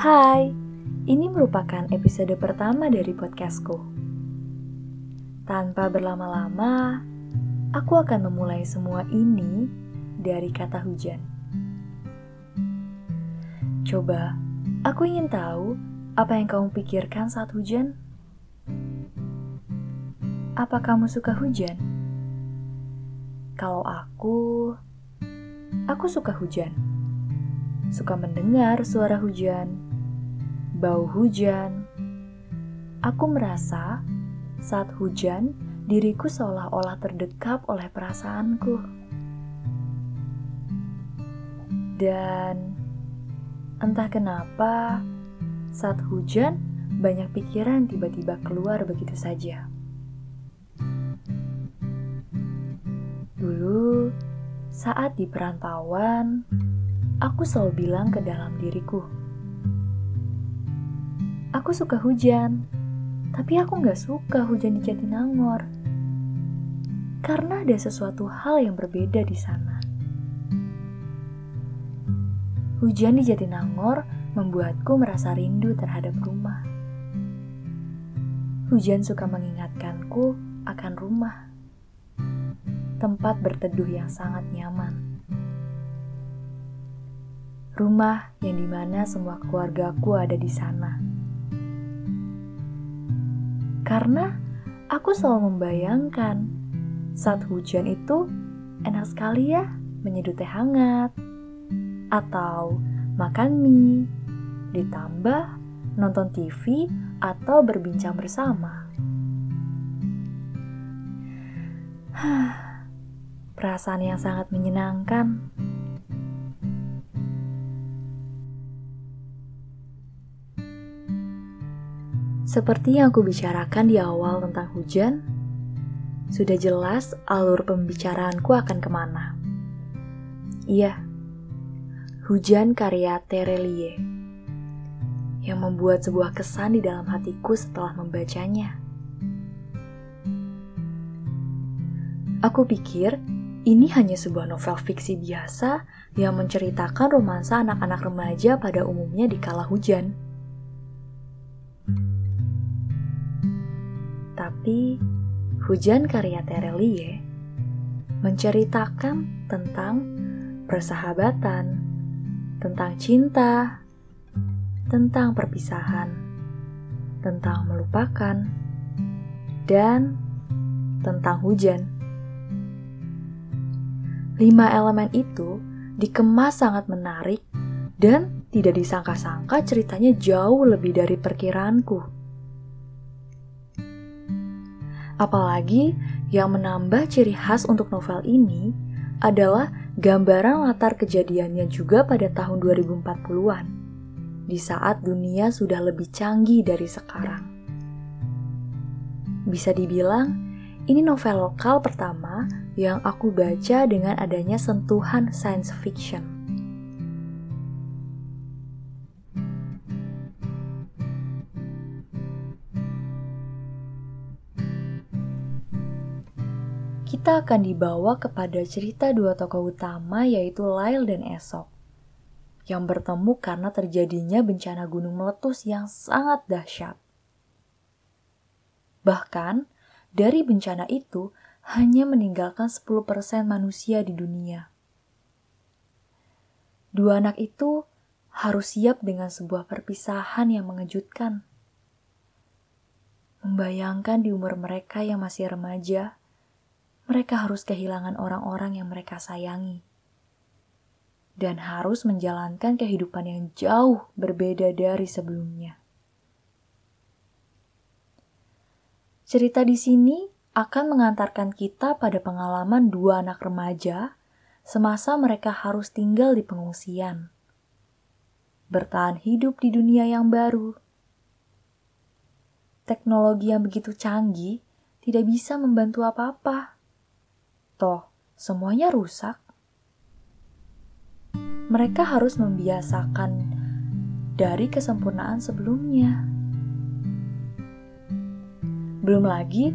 Hai, ini merupakan episode pertama dari podcastku. Tanpa berlama-lama, aku akan memulai semua ini dari kata hujan. Coba, aku ingin tahu apa yang kamu pikirkan saat hujan. Apa kamu suka hujan? Kalau aku, aku suka hujan. Suka mendengar suara hujan, bau hujan. Aku merasa saat hujan, diriku seolah-olah terdekap oleh perasaanku. Dan entah kenapa, saat hujan, banyak pikiran tiba-tiba keluar begitu saja. Dulu, saat di perantauan, aku selalu bilang ke dalam diriku, Aku suka hujan, tapi aku nggak suka hujan di Jatinangor. Karena ada sesuatu hal yang berbeda di sana. Hujan di Jatinangor membuatku merasa rindu terhadap rumah. Hujan suka mengingatkanku akan rumah. Tempat berteduh yang sangat nyaman. Rumah yang di mana semua keluargaku ada di sana karena aku selalu membayangkan saat hujan itu enak sekali ya menyeduh teh hangat atau makan mie, ditambah nonton TV atau berbincang bersama. Perasaan yang sangat menyenangkan. Seperti yang aku bicarakan di awal tentang hujan, sudah jelas alur pembicaraanku akan ke mana. Iya, hujan karya Terelie yang membuat sebuah kesan di dalam hatiku setelah membacanya. Aku pikir ini hanya sebuah novel fiksi biasa yang menceritakan romansa anak-anak remaja pada umumnya di kala hujan. Tapi Hujan karya Terelie menceritakan tentang persahabatan, tentang cinta, tentang perpisahan, tentang melupakan, dan tentang hujan. Lima elemen itu dikemas sangat menarik dan tidak disangka-sangka ceritanya jauh lebih dari perkiraanku. Apalagi yang menambah ciri khas untuk novel ini adalah gambaran latar kejadiannya juga pada tahun 2040-an, di saat dunia sudah lebih canggih dari sekarang. Bisa dibilang, ini novel lokal pertama yang aku baca dengan adanya sentuhan science fiction. Kita akan dibawa kepada cerita dua tokoh utama yaitu Lyle dan Esok yang bertemu karena terjadinya bencana gunung meletus yang sangat dahsyat. Bahkan, dari bencana itu hanya meninggalkan 10% manusia di dunia. Dua anak itu harus siap dengan sebuah perpisahan yang mengejutkan. Membayangkan di umur mereka yang masih remaja, mereka harus kehilangan orang-orang yang mereka sayangi dan harus menjalankan kehidupan yang jauh berbeda dari sebelumnya. Cerita di sini akan mengantarkan kita pada pengalaman dua anak remaja semasa mereka harus tinggal di pengungsian, bertahan hidup di dunia yang baru. Teknologi yang begitu canggih tidak bisa membantu apa-apa Toh, semuanya rusak. Mereka harus membiasakan dari kesempurnaan sebelumnya. Belum lagi,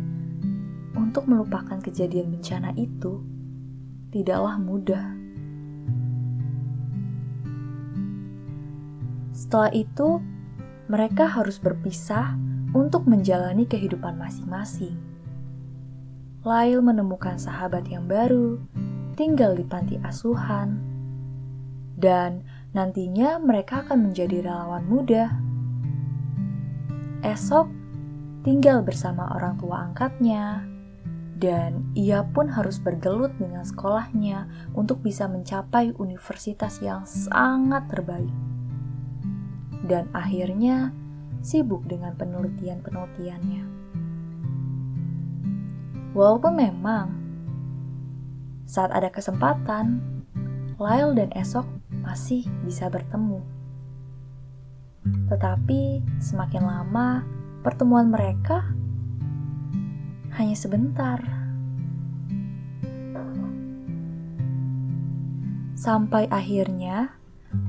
untuk melupakan kejadian bencana itu tidaklah mudah. Setelah itu, mereka harus berpisah untuk menjalani kehidupan masing-masing. Lyle menemukan sahabat yang baru, tinggal di panti asuhan, dan nantinya mereka akan menjadi relawan muda. Esok, tinggal bersama orang tua angkatnya, dan ia pun harus bergelut dengan sekolahnya untuk bisa mencapai universitas yang sangat terbaik. Dan akhirnya sibuk dengan penelitian-penelitiannya. Walaupun memang saat ada kesempatan, Lyle dan Esok masih bisa bertemu. Tetapi semakin lama pertemuan mereka hanya sebentar. Sampai akhirnya,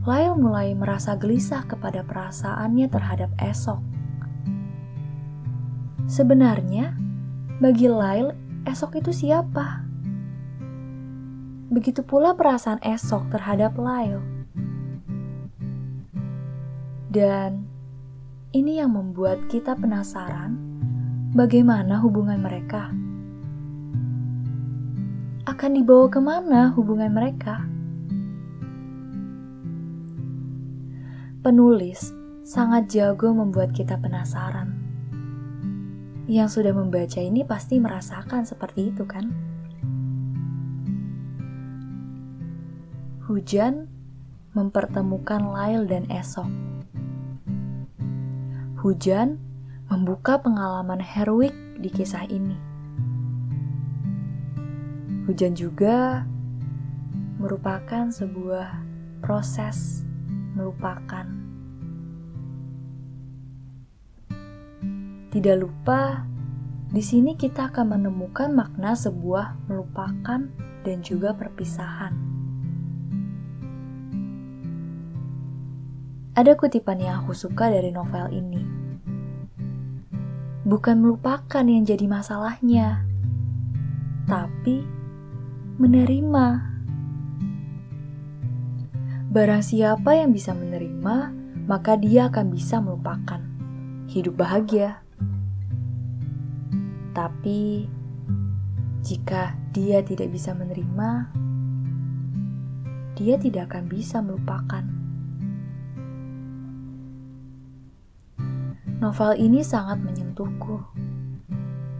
Lyle mulai merasa gelisah kepada perasaannya terhadap Esok. Sebenarnya, bagi Lyle, esok itu siapa? Begitu pula perasaan esok terhadap Lyle. Dan ini yang membuat kita penasaran bagaimana hubungan mereka. Akan dibawa ke mana hubungan mereka? Penulis sangat jago membuat kita penasaran yang sudah membaca ini pasti merasakan seperti itu kan? Hujan mempertemukan Lyle dan Esok. Hujan membuka pengalaman heroik di kisah ini. Hujan juga merupakan sebuah proses melupakan Tidak lupa, di sini kita akan menemukan makna sebuah melupakan dan juga perpisahan. Ada kutipan yang aku suka dari novel ini. Bukan melupakan yang jadi masalahnya, tapi menerima. Barang siapa yang bisa menerima, maka dia akan bisa melupakan. Hidup bahagia. Tapi jika dia tidak bisa menerima, dia tidak akan bisa melupakan. Novel ini sangat menyentuhku,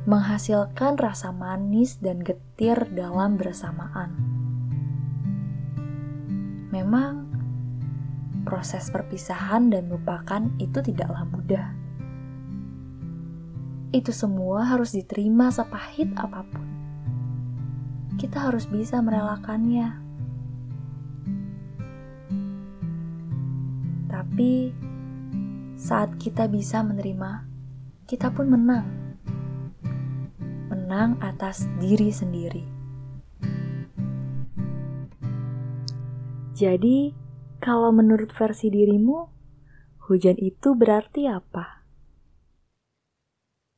menghasilkan rasa manis dan getir dalam bersamaan. Memang, proses perpisahan dan melupakan itu tidaklah mudah itu semua harus diterima sepahit apa pun. Kita harus bisa merelakannya. Tapi saat kita bisa menerima, kita pun menang. Menang atas diri sendiri. Jadi, kalau menurut versi dirimu, hujan itu berarti apa?